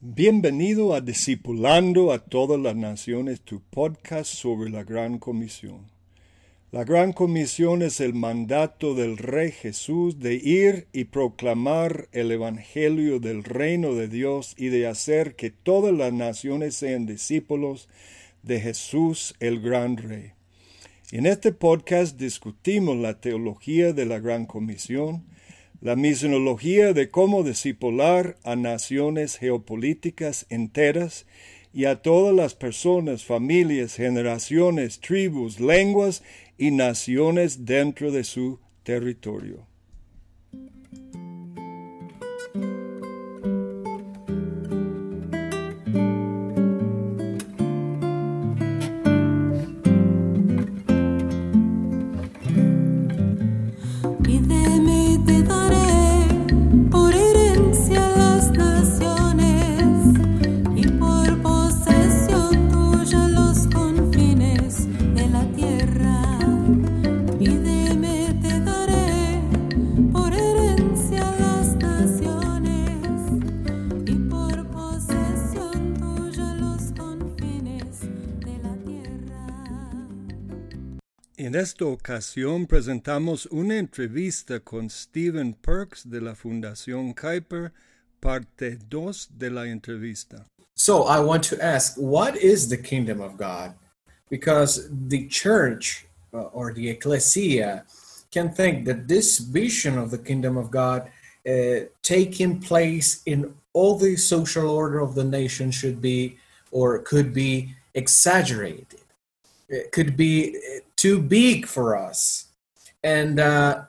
Bienvenido a Discipulando a todas las naciones, tu podcast sobre la Gran Comisión. La Gran Comisión es el mandato del Rey Jesús de ir y proclamar el Evangelio del reino de Dios y de hacer que todas las naciones sean discípulos de Jesús el Gran Rey. En este podcast discutimos la teología de la Gran Comisión, la misionología de cómo discipular a naciones geopolíticas enteras y a todas las personas, familias, generaciones, tribus, lenguas y naciones dentro de su territorio. Esta ocasión presentamos una entrevista con Stephen Perks de la Fundación Kuyper, parte 2 de la entrevista. So I want to ask, what is the kingdom of God? Because the church uh, or the ecclesia can think that this vision of the kingdom of God uh, taking place in all the social order of the nation should be or could be exaggerated. It could be too big for us and uh,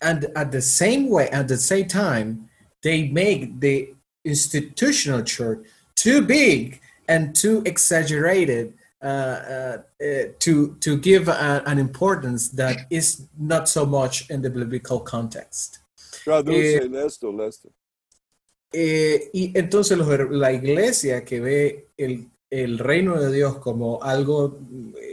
and at the same way at the same time they make the institutional church too big and too exaggerated uh, uh, uh to to give a, an importance that is not so much in the biblical context. Traduce eh, Lester. Eh, y entonces los, la iglesia que ve el, el reino de Dios como algo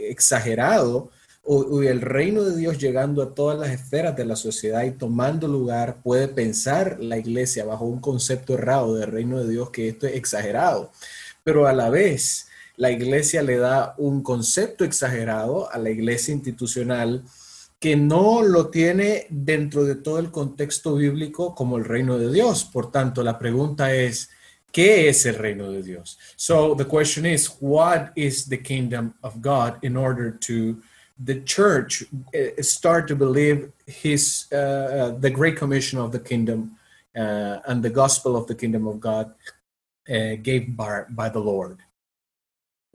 exagerado o, el reino de Dios llegando a todas las esferas de la sociedad y tomando lugar, puede pensar la iglesia bajo un concepto errado del reino de Dios que esto es exagerado. Pero a la vez, la iglesia le da un concepto exagerado a la iglesia institucional que no lo tiene dentro de todo el contexto bíblico como el reino de Dios. Por tanto, la pregunta es, ¿Qué es el reino de Dios? So the question is, what is the kingdom of God in order to the church uh, start to believe his uh, the great commission of the kingdom uh, and the gospel of the kingdom of God uh, gave by, by the Lord?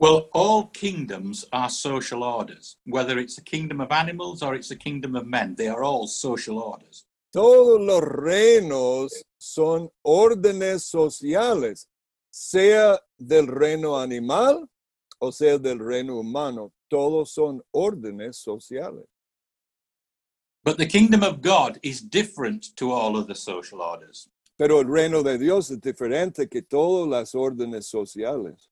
Well, all kingdoms are social orders, whether it's the kingdom of animals or it's the kingdom of men, they are all social orders. Todos los reinos son órdenes sociales, sea del reino animal o sea del reino humano. Todos son órdenes sociales. But the kingdom of God is different to all other social orders. Pero el reino de Dios es diferente que todas las órdenes sociales.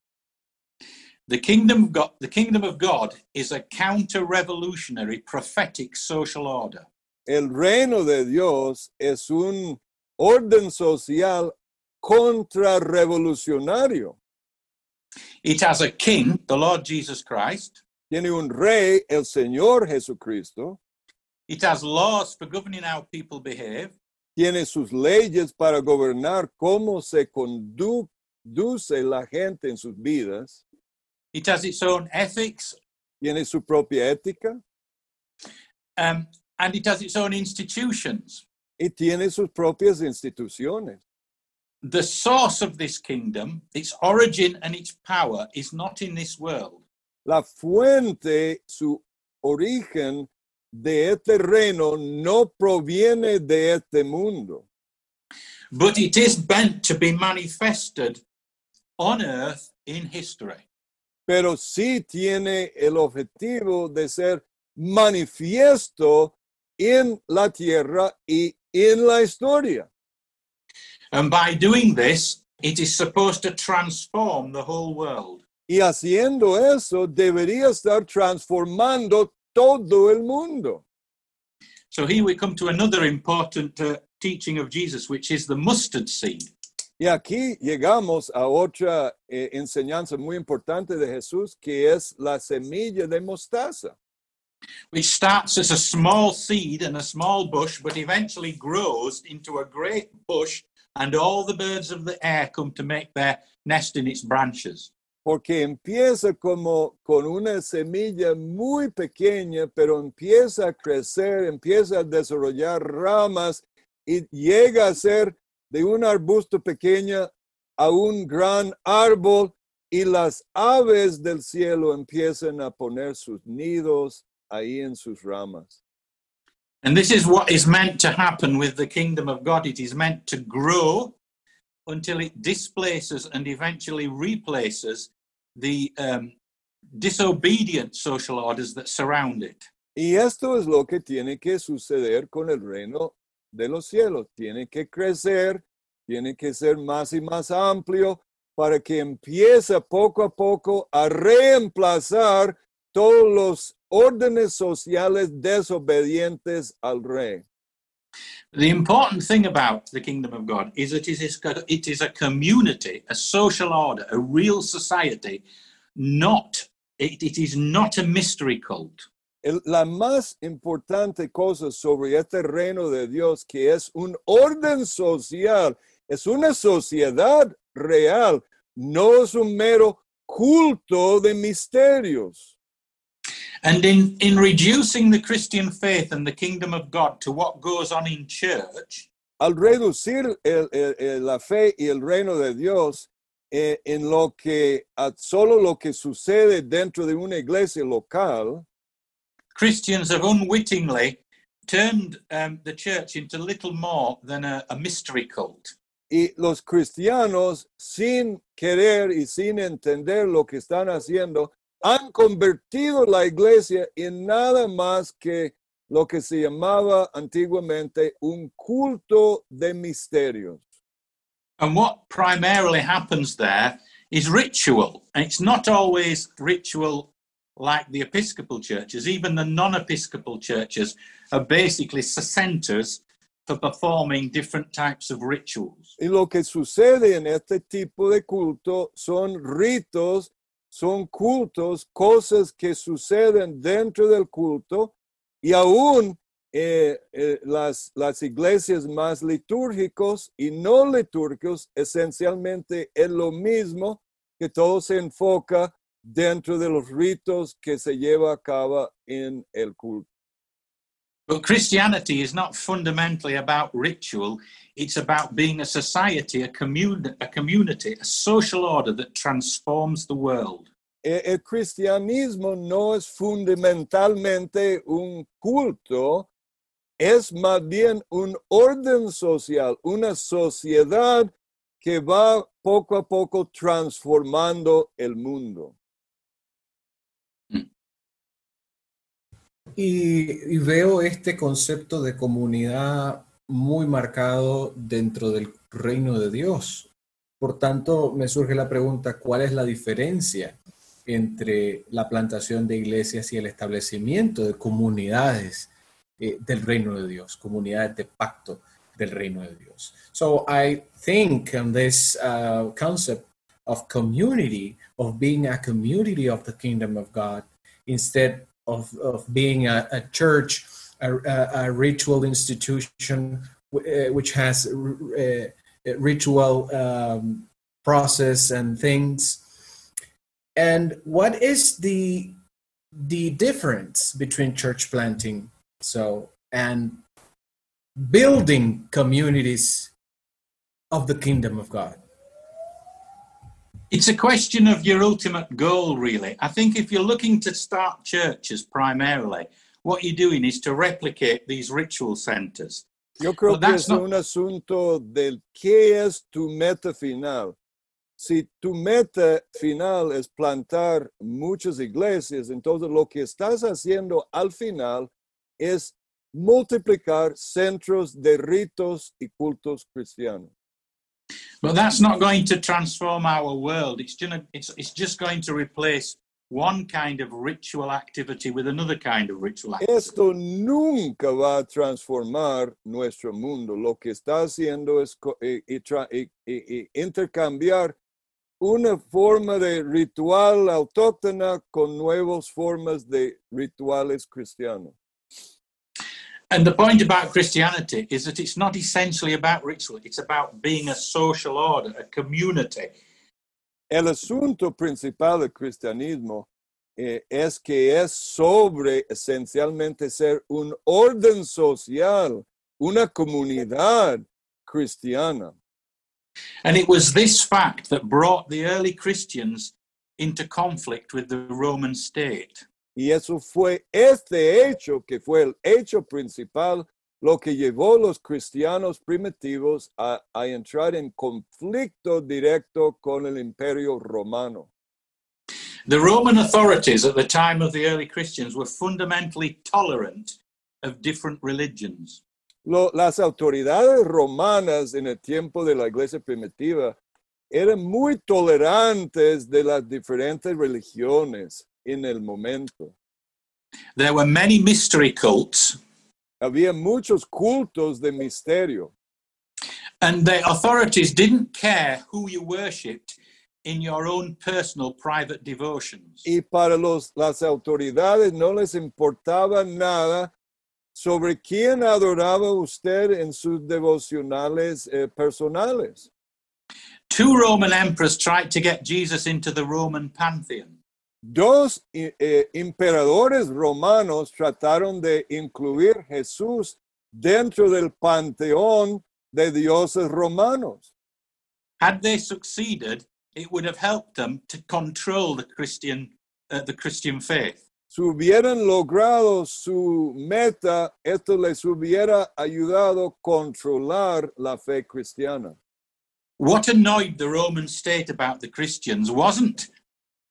The kingdom, of God, the kingdom of God is a counter revolutionary prophetic social order. El reino de Dios es un orden social contrarrevolucionario. It has a king, the Lord Jesus Christ. Tiene un rey, el Señor Jesucristo. It has laws for governing how people behave. Tiene sus leyes para gobernar cómo se conduce la gente en sus vidas. It has its own ethics. Tiene su propia ética. Um, and it has its own institutions. Y tiene sus propias instituciones. The source of this kingdom, its origin and its power, is not in this world. La fuente, su origen de este reino no proviene de este mundo. But it is meant to be manifested on earth in history. Pero sí tiene el objetivo de ser manifiesto en la tierra y en la historia. And by doing this, it is supposed to transform the whole world. Y haciendo eso, debería estar transformando todo el mundo. So here we come to another important uh, teaching of Jesus, which is the mustard seed. Y aquí llegamos a otra eh, enseñanza muy importante de Jesús, que es la semilla de mostaza. Which starts as a small seed and a small bush, but eventually grows into a great bush, and all the birds of the air come to make their nest in its branches. Porque empieza como con una semilla muy pequeña, pero empieza a crecer, empieza a desarrollar ramas y llega a ser de un arbusto pequeño a un gran árbol y las aves del cielo empiezan a poner sus nidos ahí en sus ramas. And this is what is meant to happen with the kingdom of God. It is meant to grow until it displaces and eventually replaces the um, disobedient social orders that surround it. Y esto es lo que tiene que suceder con el reino de los cielos. Tiene que crecer, tiene que ser más y más amplio para que empiece poco a poco a reemplazar todos los órdenes sociales desobedientes al rey. The important thing about the kingdom of God is that it is, it is a community, a social order, a real society, not, it, it is not a mystery cult. La más importante cosa sobre este reino de Dios, que es un orden social, es una sociedad real, no es un mero culto de misterios. And in, in reducing the Christian faith and the kingdom of God to what goes on in church, Al reducir el- el- la fe y el reino de Dios eh, en lo que, a solo lo que sucede dentro de una iglesia local, Christians have unwittingly turned um, the church into little more than a, a mystery cult. Y los cristianos, sin querer y sin entender lo que están haciendo, han convertido la iglesia en nada más que lo que se llamaba antiguamente un culto de misterios. And what primarily happens there is ritual. And it's not always ritual like the Episcopal churches, even the non Episcopal churches are basically centers for performing different types of rituals. Y lo que sucede en este tipo de culto son ritos, son cultos, cosas que suceden dentro del culto y aún eh, eh, las, las iglesias más litúrgicos y no litúrgicos esencialmente es lo mismo que todo se enfoca dentro de los ritos que se lleva a cabo en el culto. But Christianity is not fundamentally about ritual, it's about being a society, a, commun- a community, a social order that transforms the world. El cristianismo no es fundamentalmente un culto, es más bien un orden social, una sociedad que va poco a poco transformando el mundo. Y, veo este concepto de comunidad muy marcado dentro del reino de Dios. Por tanto, me surge la pregunta, ¿cuál es la diferencia entre la plantación de iglesias y el establecimiento de comunidades eh, del reino de Dios, comunidades de pacto del reino de Dios? So I think on this uh, concept of community, of being a community of the kingdom of God, instead of, of being a, a church, a, a, ritual institution uh, which has uh, ritual um, process and things. And what is the the difference between church planting so and building communities of the kingdom of God? It's a question of your ultimate goal, really. I think if you're looking to start churches primarily, what you're doing is to replicate these ritual centers. Yo creo que es not- un asunto del qué es tu meta final. Si tu meta final es plantar muchas iglesias, entonces lo que estás haciendo al final es multiplicar centros de ritos y cultos cristianos. But that's not going to transform our world. It's, gonna, it's, it's just going to replace one kind of ritual activity with another kind of ritual activity. Esto nunca va a transformar nuestro mundo. Lo que está haciendo es eh, y intercambiar una forma de ritual autóctona con nuevas formas de rituales cristianos. And the point about Christianity is that it's not essentially about ritual, it's about being a social order, a community. El asunto principal del cristianismo eh, es que es sobre esencialmente ser un orden social, una comunidad cristiana. And it was this fact that brought the early Christians into conflict with the Roman state. Y eso fue este hecho que fue el hecho principal, lo que llevó a los cristianos primitivos a, a entrar en conflicto directo con el imperio romano. The Roman authorities at the time of the early Christians were fundamentally tolerant of different religions. Lo- las autoridades romanas en el tiempo de la iglesia primitiva eran muy tolerantes de las diferentes religiones en el momento. There were many mystery cults, Había muchos cultos de misterio. and the authorities didn't care who you worshipped in your own personal private devotions. y para los, las autoridades no les importaba nada sobre quién adoraba usted en sus devocionales eh, personales. Two Roman emperors tried to get Jesus into the Roman pantheon. Dos eh, emperadores romanos trataron de incluir Jesús dentro del panteón de dioses romanos. Had they succeeded, it would have helped them to control the Christian, uh, the Christian faith. Si hubieran logrado su meta, esto les hubiera ayudado a controlar la fe cristiana. What annoyed the Roman state about the Christians wasn't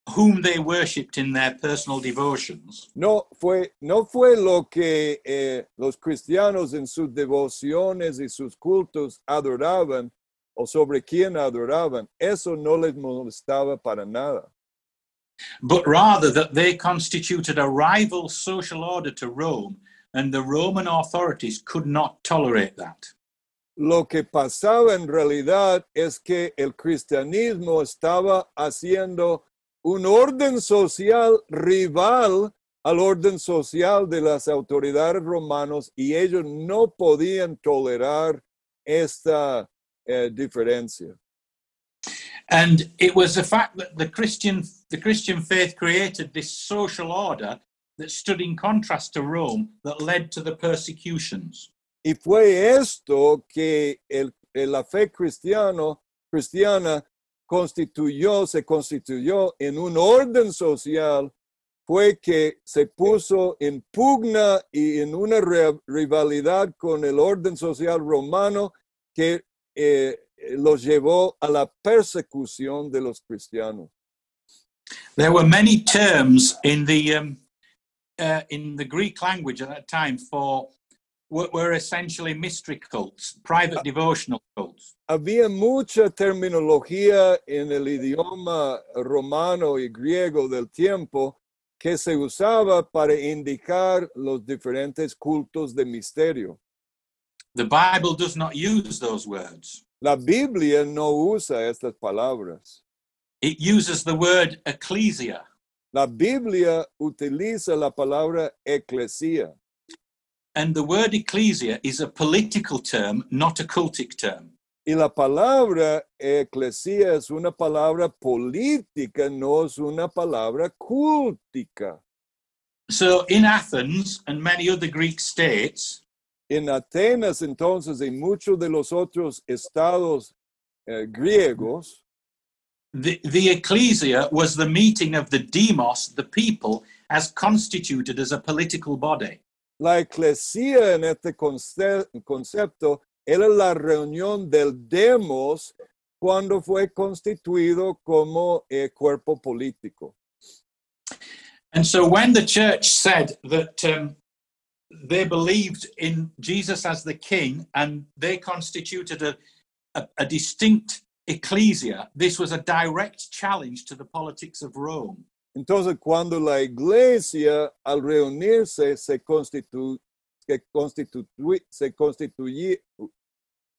whom they worshipped in their personal devotions. No fue, no fue lo que eh, los cristianos en sus devociones y sus cultos adoraban o sobre quién adoraban. Eso no les molestaba para nada, but rather that they constituted a rival social order to Rome, and the Roman authorities could not tolerate that. Lo que pasaba en realidad es que el cristianismo estaba haciendo un orden social rival al orden social de las autoridades romanos y ellos no podían tolerar esta eh, diferencia. And it was the fact that the Christian, the Christian faith created this social order that stood in contrast to Rome that led to the persecutions. Y fue esto que el, el- la fe cristiano, cristiana constituyó, se constituyó en un orden social, fue que se puso en pugna y en una rivalidad con el orden social romano que eh, los llevó a la persecución de los cristianos. There were many terms in the um, uh, in the Greek language at that time for were, were essentially mystery cults, private devotional cults. había mucha terminología en el idioma romano y griego del tiempo que se usaba para indicar los diferentes cultos de misterio. The Bible does not use those words. La Biblia no usa estas palabras. It uses the word ecclesia. La Biblia utiliza la palabra eclesia. And the word ecclesia is a political term, not a cultic term. Y la palabra eclesia es una palabra política, no es una palabra cultica. So in Athens and many other Greek states, En Atenas entonces y muchos de los otros estados eh, griegos, the, the ecclesia was the meeting of the demos, the people, as constituted as a political body. La eclesia en este conce- concepto era la reunión del demos cuando fue constituido como eh, cuerpo político. And so when the church said that um, they believed in Jesus as the king and they constituted a, a, a distinct ecclesia, this was a direct challenge to the politics of Rome. Entonces, cuando la iglesia al reunirse se constitu- que constitui- se constituye,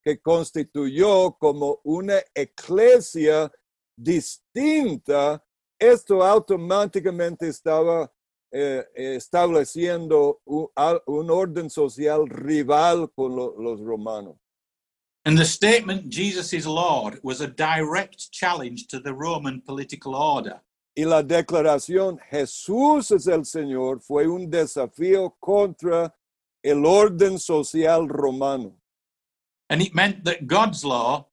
que constituyó como una iglesia distinta, esto automáticamente estaba eh, estableciendo un, un orden social rival con lo- los romanos. And the statement, Jesus is Lord, was a direct challenge to the Roman political order. Y la declaración Jesús es el Señor fue un desafío contra el orden social romano. And it meant that God's law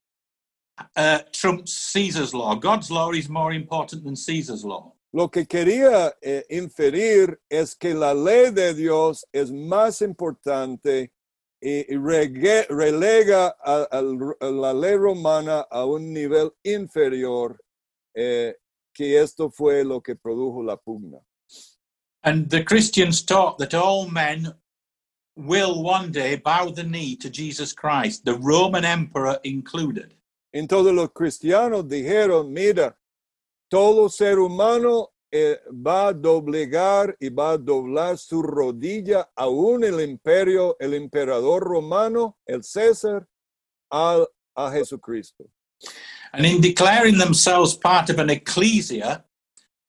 uh, trumps Caesar's law. God's law is more important than Caesar's law. Lo que quería eh, inferir es que la ley de Dios es más importante y y regue- relega a, al- a la ley romana a un nivel inferior, eh, que esto fue lo que produjo la pugna. And the Christians taught that all men will one day bow the knee to Jesus Christ, the Roman emperor included. Entonces los cristianos dijeron, mira, todo ser humano eh, va a doblegar y va a doblar su rodilla, aún el imperio, el emperador romano, el César, al- a Jesucristo. And in declaring themselves part of an ecclesia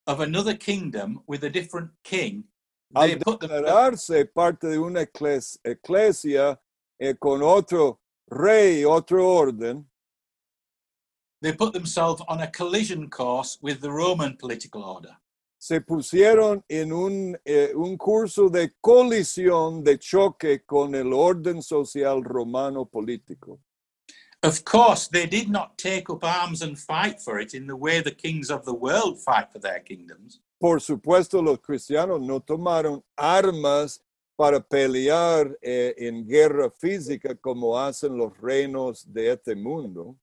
of another kingdom with a different king, they Al put them, declararse parte de una ecles- eclesia eh, con otro rey, otro orden, they put themselves on a collision course with the Roman political order. se pusieron en un, eh, un curso de colisión, de choque con el orden social romano político. Of course, they did not take up arms and fight for it in the way the kings of the world fight for their kingdoms. Por supuesto, los cristianos no tomaron armas para pelear eh, en guerra física como hacen los reinos de este mundo.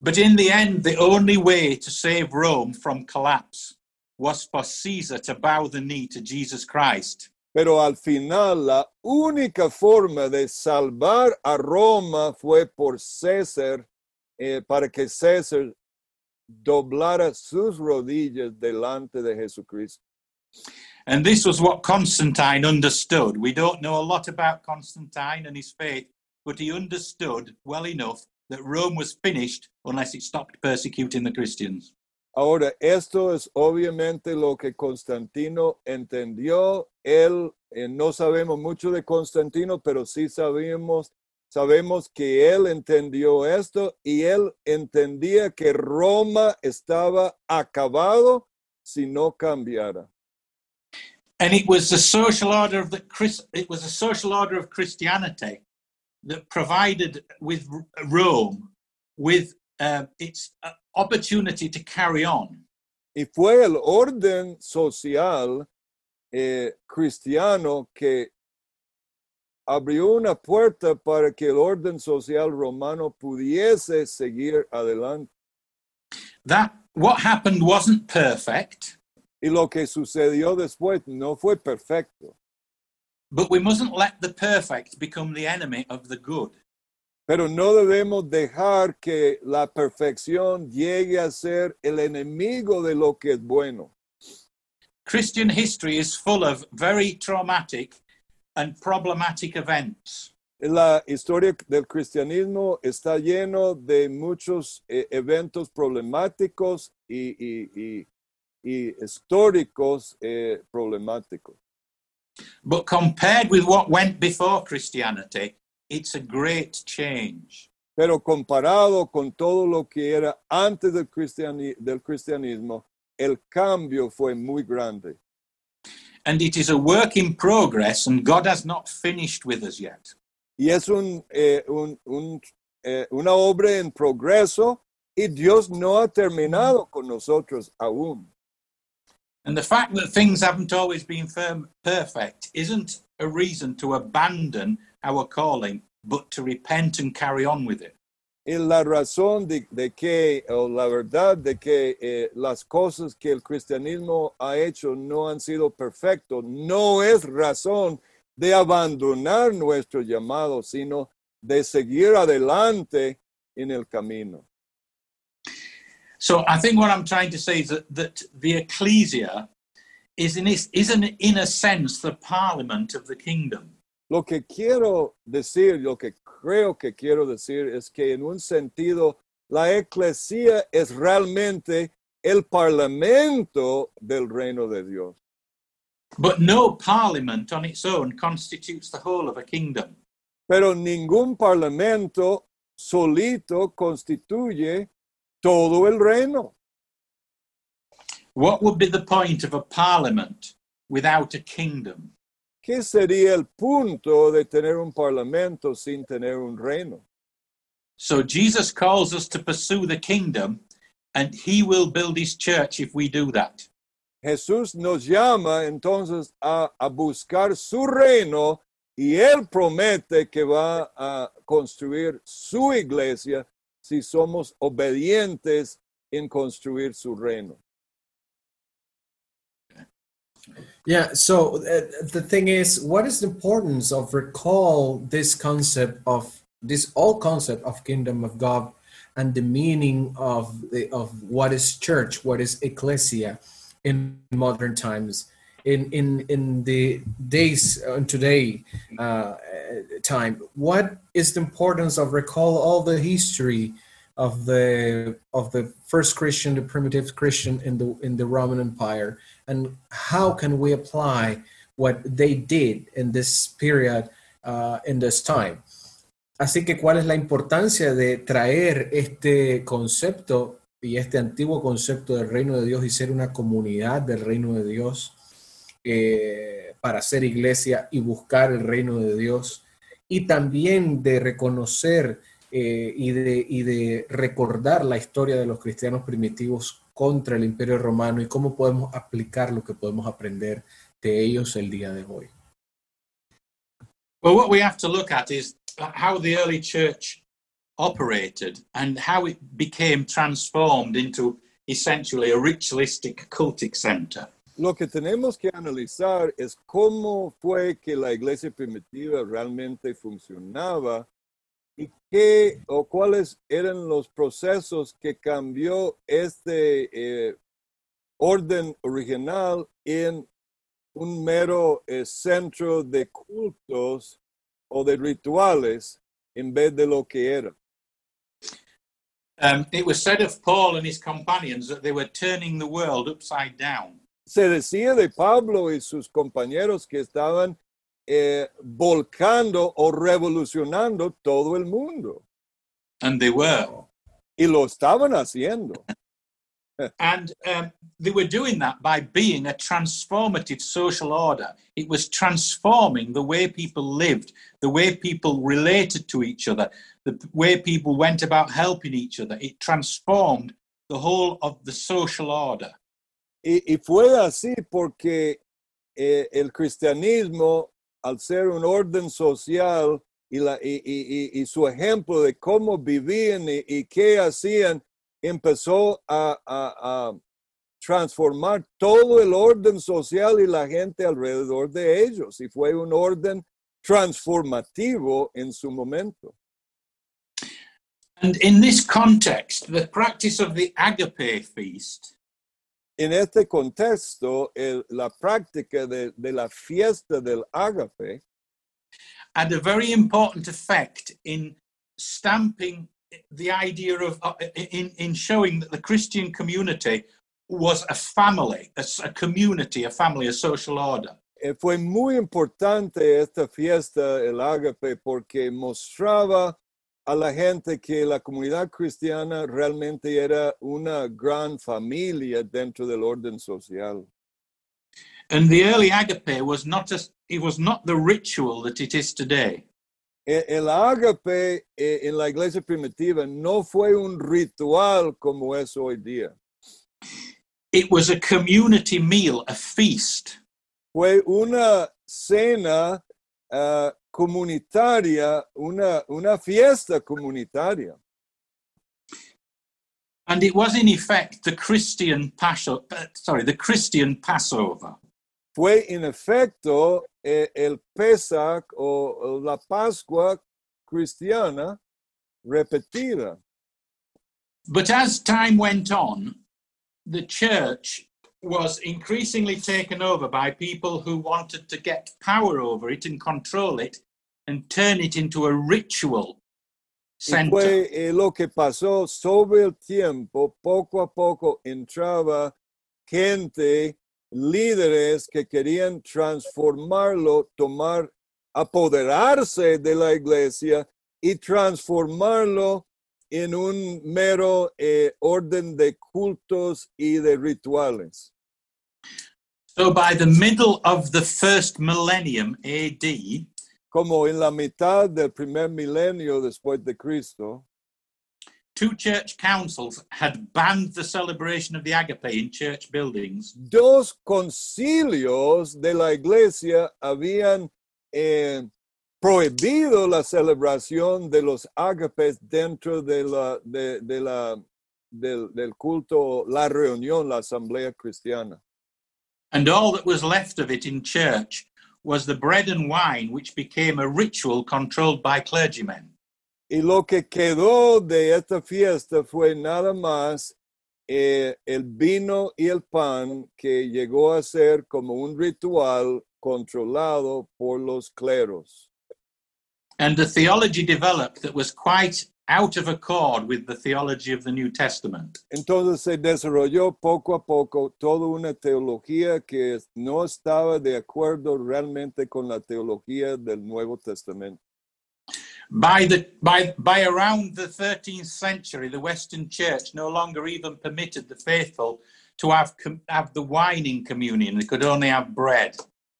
But in the end, the only way to save Rome from collapse was for Caesar to bow the knee to Jesus Christ. Pero al final, la única forma de salvar a Roma fue por César, eh, para que César doblara sus rodillas delante de Jesucristo. And this was what Constantine understood. We don't know a lot about Constantine and his faith, but he understood well enough that Rome was finished unless it stopped persecuting the Christians. Ahora, esto es obviamente lo que Constantino entendió. Él, eh, no sabemos mucho de Constantino, pero sí sabemos, sabemos que él entendió esto y él entendía que Roma estaba acabado si no cambiara. And it was the social order of the Chris, it was a social order of Christianity that provided with Rome with uh, its uh, opportunity to carry on. Y fue el orden social eh, cristiano que abrió una puerta para que el orden social romano pudiese seguir adelante. That what happened wasn't perfect, Y lo que sucedió después no fue perfecto, but we mustn't let the perfect become the enemy of the good. Pero no debemos dejar que la perfección llegue a ser el enemigo de lo que es bueno. Christian history is full of very traumatic and problematic events. La historia del cristianismo está lleno de muchos eh, eventos problemáticos y, y- y- y históricos eh, problemáticos. But compared with what went before Christianity, it's a great change. Pero comparado con todo lo que era antes del, cristiani- del cristianismo, el cambio fue muy grande. And it is a work in progress, and God has not finished with us yet. Y es un, eh, un- un, eh, una obra en progreso y Dios no ha terminado con nosotros aún. And the fact that things haven't always been firm, perfect isn't a reason to abandon our calling, but to repent and carry on with it. Y la razón de, de que, o la verdad de que eh, las cosas que el cristianismo ha hecho no han sido perfectos, no es razón de abandonar nuestro llamado, sino de seguir adelante en el camino. So I think what I'm trying to say is that, that the ecclesia is in, is in, in a sense the parliament of the kingdom. Lo que quiero decir, lo que creo que quiero decir es que en un sentido la eclesia es realmente el parlamento del reino de Dios. But no parliament on its own constitutes the whole of a kingdom. Pero ningún parlamento solito constituye todo el reino. What would be the point of a parliament without a kingdom? ¿Qué sería el punto de tener un parlamento sin tener un reino? So Jesus calls us to pursue the kingdom, and he will build his church if we do that. Jesús nos llama entonces a, a buscar su reino y Él promete que va a construir su iglesia si somos obedientes en construir su reino. Yeah, so uh, the thing is, what is the importance of recall this concept of this all concept of kingdom of God and the meaning of the of what is church, what is ecclesia in modern times, in in in the days and today uh, time. What is the importance of recall all the history of the of the first Christian, the primitive Christian in the in the Roman Empire, and how can we apply what they did in this period uh, in this time? Así que, ¿cuál es la importancia de traer este concepto y este antiguo concepto del reino de Dios y ser una comunidad del reino de Dios eh, para ser iglesia y buscar el reino de Dios? Y también de reconocer eh, y, de, y de recordar la historia de los cristianos primitivos contra el imperio romano y cómo podemos aplicar lo que podemos aprender de ellos el día de hoy. Well, what we have to look at is how the early church operated and how it became transformed into essentially a ritualistic cultic center. Lo que tenemos que analizar es cómo fue que la iglesia primitiva realmente funcionaba y qué o cuáles eran los procesos que cambió este eh, orden original en un mero eh, centro de cultos o de rituales en vez de lo que era. Um, it was said of Paul and his companions that they were turning the world upside down. Se decía de Pablo y sus compañeros que estaban eh, volcando o revolucionando todo el mundo. And they were. Y lo estaban haciendo. And um, they were doing that by being a transformative social order. It was transforming the way people lived, the way people related to each other, the way people went about helping each other. It transformed the whole of the social order. Y, y fue así porque eh, el cristianismo, al ser un orden social y, la, su ejemplo de cómo vivían y qué hacían, empezó a, a, a, transformar todo el orden social y la gente alrededor de ellos. Y fue un orden transformativo en su momento. And in this context, the practice of the agape feast En este contexto, el- la práctica de, de la fiesta del ágape had a very important effect in stamping the idea of uh, in, in showing that the christian community was a family a community a family a social order. Eh, fue muy importante esta fiesta, el ágape, porque mostraba a la gente que la comunidad cristiana realmente era una gran familia dentro del orden social. and the early agape was not a, it was not the ritual that it is today El ágape eh, en la iglesia primitiva no fue un ritual como es hoy día. it was a community meal a feast Fue una cena ah, comunitaria, una, una fiesta comunitaria. and it was in effect the christian passover uh, sorry the christian passover Fue en efecto el Pesach o la Pascua cristiana repetida. But as time went on, the church was increasingly taken over by people who wanted to get power over it and control it and turn it into a ritual Y center. fue eh, lo que pasó sobre el tiempo, poco a poco entraba gente, líderes que querían transformarlo, tomar, apoderarse de la iglesia y transformarlo en un mero eh, orden de cultos y de rituales. So by the middle of the first millennium AD, Como en la mitad del primer milenio después de Cristo, two church councils had banned the celebration of the agape in church buildings dos concilios de la iglesia habían eh, prohibido la celebración de los ágapes dentro de la, de, de la, del, del culto, la reunión, la asamblea cristiana. and all that was left of it in church was the bread and wine which became a ritual controlled by clergymen. Y lo que quedó de esta fiesta fue nada más eh, el vino y el pan que llegó a ser como un ritual controlado por los cleros. And a theology developed that was quite out of accord with the theology of the New Testament. Entonces se desarrolló poco a poco toda una teología que no estaba de acuerdo realmente con la teología del Nuevo Testamento. By, the, by, by around the 13th century, the Western Church no longer even permitted the faithful to have, have the wine in communion. They could only have bread.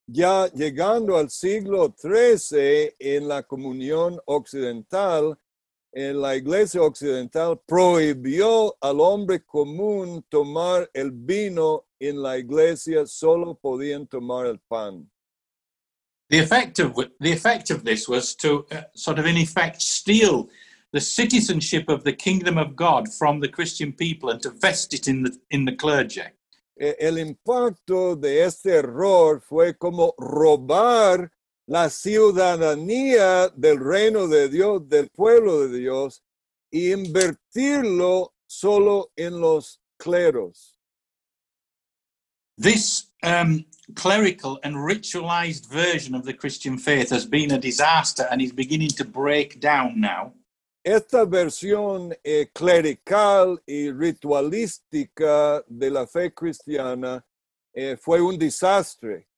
Ya llegando al siglo XIII, en la comunión occidental, en la iglesia occidental prohibió al hombre común tomar el vino en la iglesia, solo podían tomar el pan. The effect of, the effect of this was to uh, sort of, in effect, steal the citizenship of the kingdom of God from the Christian people and to vest it in the, in the clergy. Eh, el impacto de este error fue como robar la ciudadanía del reino de Dios, del pueblo de Dios, y invertirlo solo en los cleros. This um, clerical and ritualized version of the Christian faith has been a disaster and is beginning to break down now. Esta versión eh, clerical y ritualística de la fe cristiana eh, fue un desastre.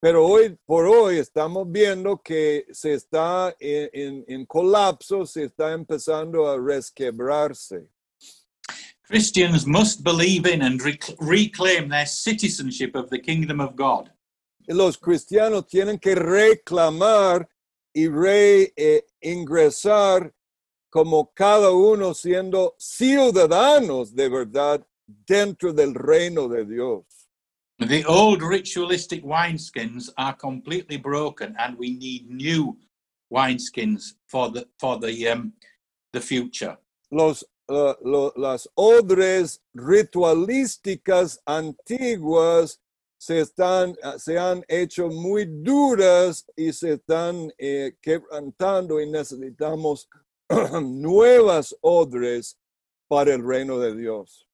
Pero hoy por hoy estamos viendo que se está en, en- en colapso, se está empezando a resquebrarse. Christians must believe in and rec- reclaim their citizenship of the kingdom of God. Los cristianos tienen que reclamar y reingresar como cada uno siendo ciudadanos de verdad dentro del reino de Dios. The old ritualistic wineskins are completely broken, and we need new wineskins for the for the um, the future. Los, uh, lo- las odres ritualísticas antiguas se, están, uh, se han hecho muy duras y se están eh, quebrantando y necesitamos nuevas odres para el reino de Dios.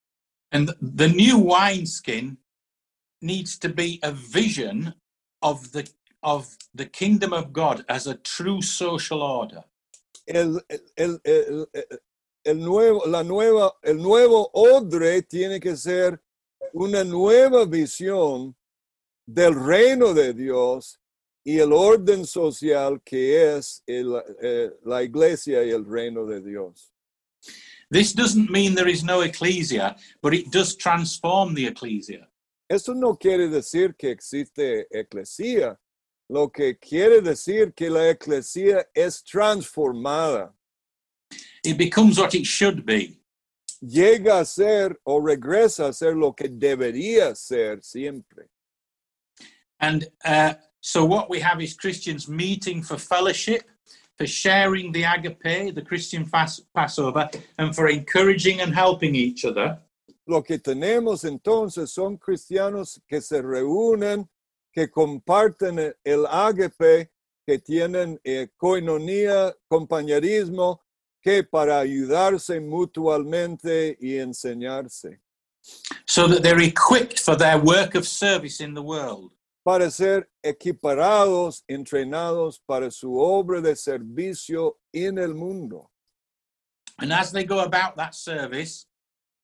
And the new wineskin needs to be a vision of the of the kingdom of God as a true social order. el, el- el- el- el nuevo, la nueva, el nuevo odre tiene que ser una nueva visión del reino de Dios y el orden social que es el, eh, la iglesia y el reino de Dios. This doesn't mean there is no ecclesia, but it does transform the ecclesia. Eso no quiere decir que existe eclesía. Lo que quiere decir que la eclesía es transformada. It becomes what it should be. Llega a ser o regresa a ser lo que debería ser siempre. And uh, so, what we have is Christians meeting for fellowship, for sharing the agape, the Christian fast, Passover, and for encouraging and helping each other. Lo que tenemos entonces son cristianos que se reúnen, que comparten el- ágape, que tienen eh, koinonía, compañerismo que para ayudarse mutuamente y enseñarse, so that they're equipped for their work of service in the world. Para ser equiparados, entrenados para su obra de servicio en el mundo. And as they go about that service,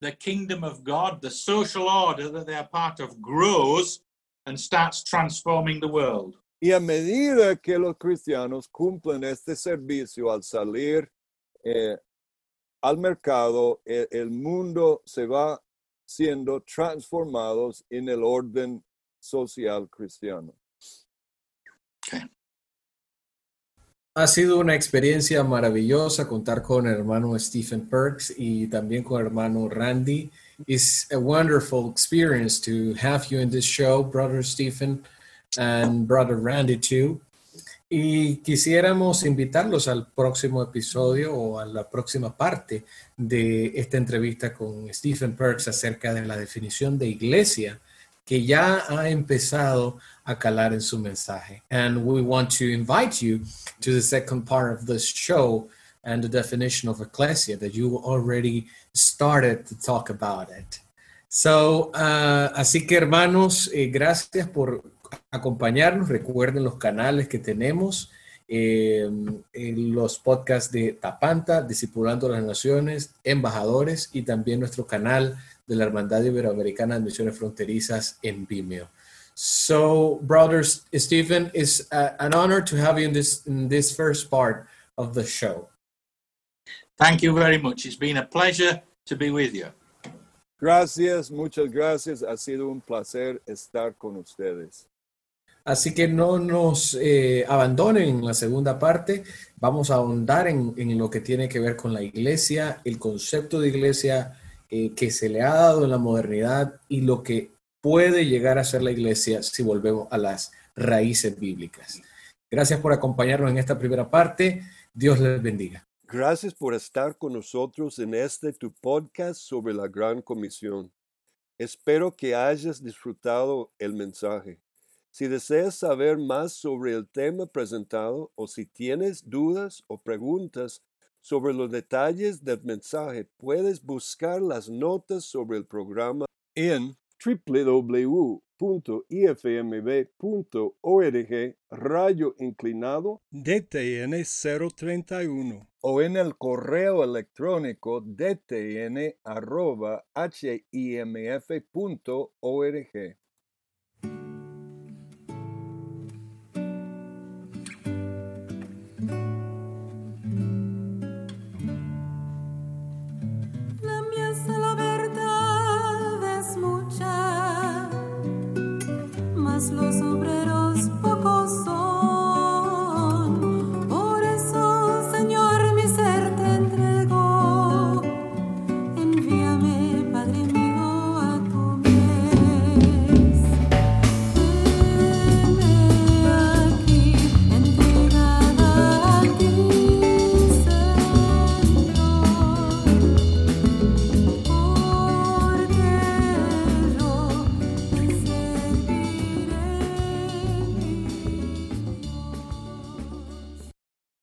the kingdom of God, the social order that they are part of, grows and starts transforming the world. Y a medida que los cristianos cumplen este servicio al salir eh, al mercado, e- el, mundo se va siendo transformados en el orden social cristiano. Ha sido una experiencia maravillosa contar con el hermano Stephen Perks y también con el hermano Randy. It's a wonderful experience to have you in this show, brother Stephen and brother Randy too. Y quisiéramos invitarlos al próximo episodio o a la próxima parte de esta entrevista con Stephen Perks acerca de la definición de iglesia que ya ha empezado a calar en su mensaje. And we want to invite you to the second part of this show and the definition of ecclesia that you already started to talk about it. So, uh, así que hermanos, eh, gracias por acompañarnos. Recuerden los canales que tenemos, eh, los podcasts de Tapanta, Discipulando las Naciones, Embajadores y también nuestro canal de la Hermandad Iberoamericana de Misiones Fronterizas en Vimeo. So, brothers, Stephen, it's uh, an honor to have you in this in this first part of the show. Thank you very much. It's been a pleasure to be with you. Gracias, muchas gracias. Ha sido un placer estar con ustedes. Así que no nos eh, abandonen en la segunda parte. Vamos a ahondar en, en, lo que tiene que ver con la iglesia, el concepto de iglesia eh, que se le ha dado en la modernidad y lo que puede llegar a ser la iglesia si volvemos a las raíces bíblicas. Gracias por acompañarnos en esta primera parte. Dios les bendiga. Gracias por estar con nosotros en este tu podcast sobre la Gran Comisión. Espero que hayas disfrutado el mensaje. Si deseas saber más sobre el tema presentado o si tienes dudas o preguntas sobre los detalles del mensaje, puedes buscar las notas sobre el programa en www.ifmb.org rayo inclinado DTN 031 o en el correo electrónico dtn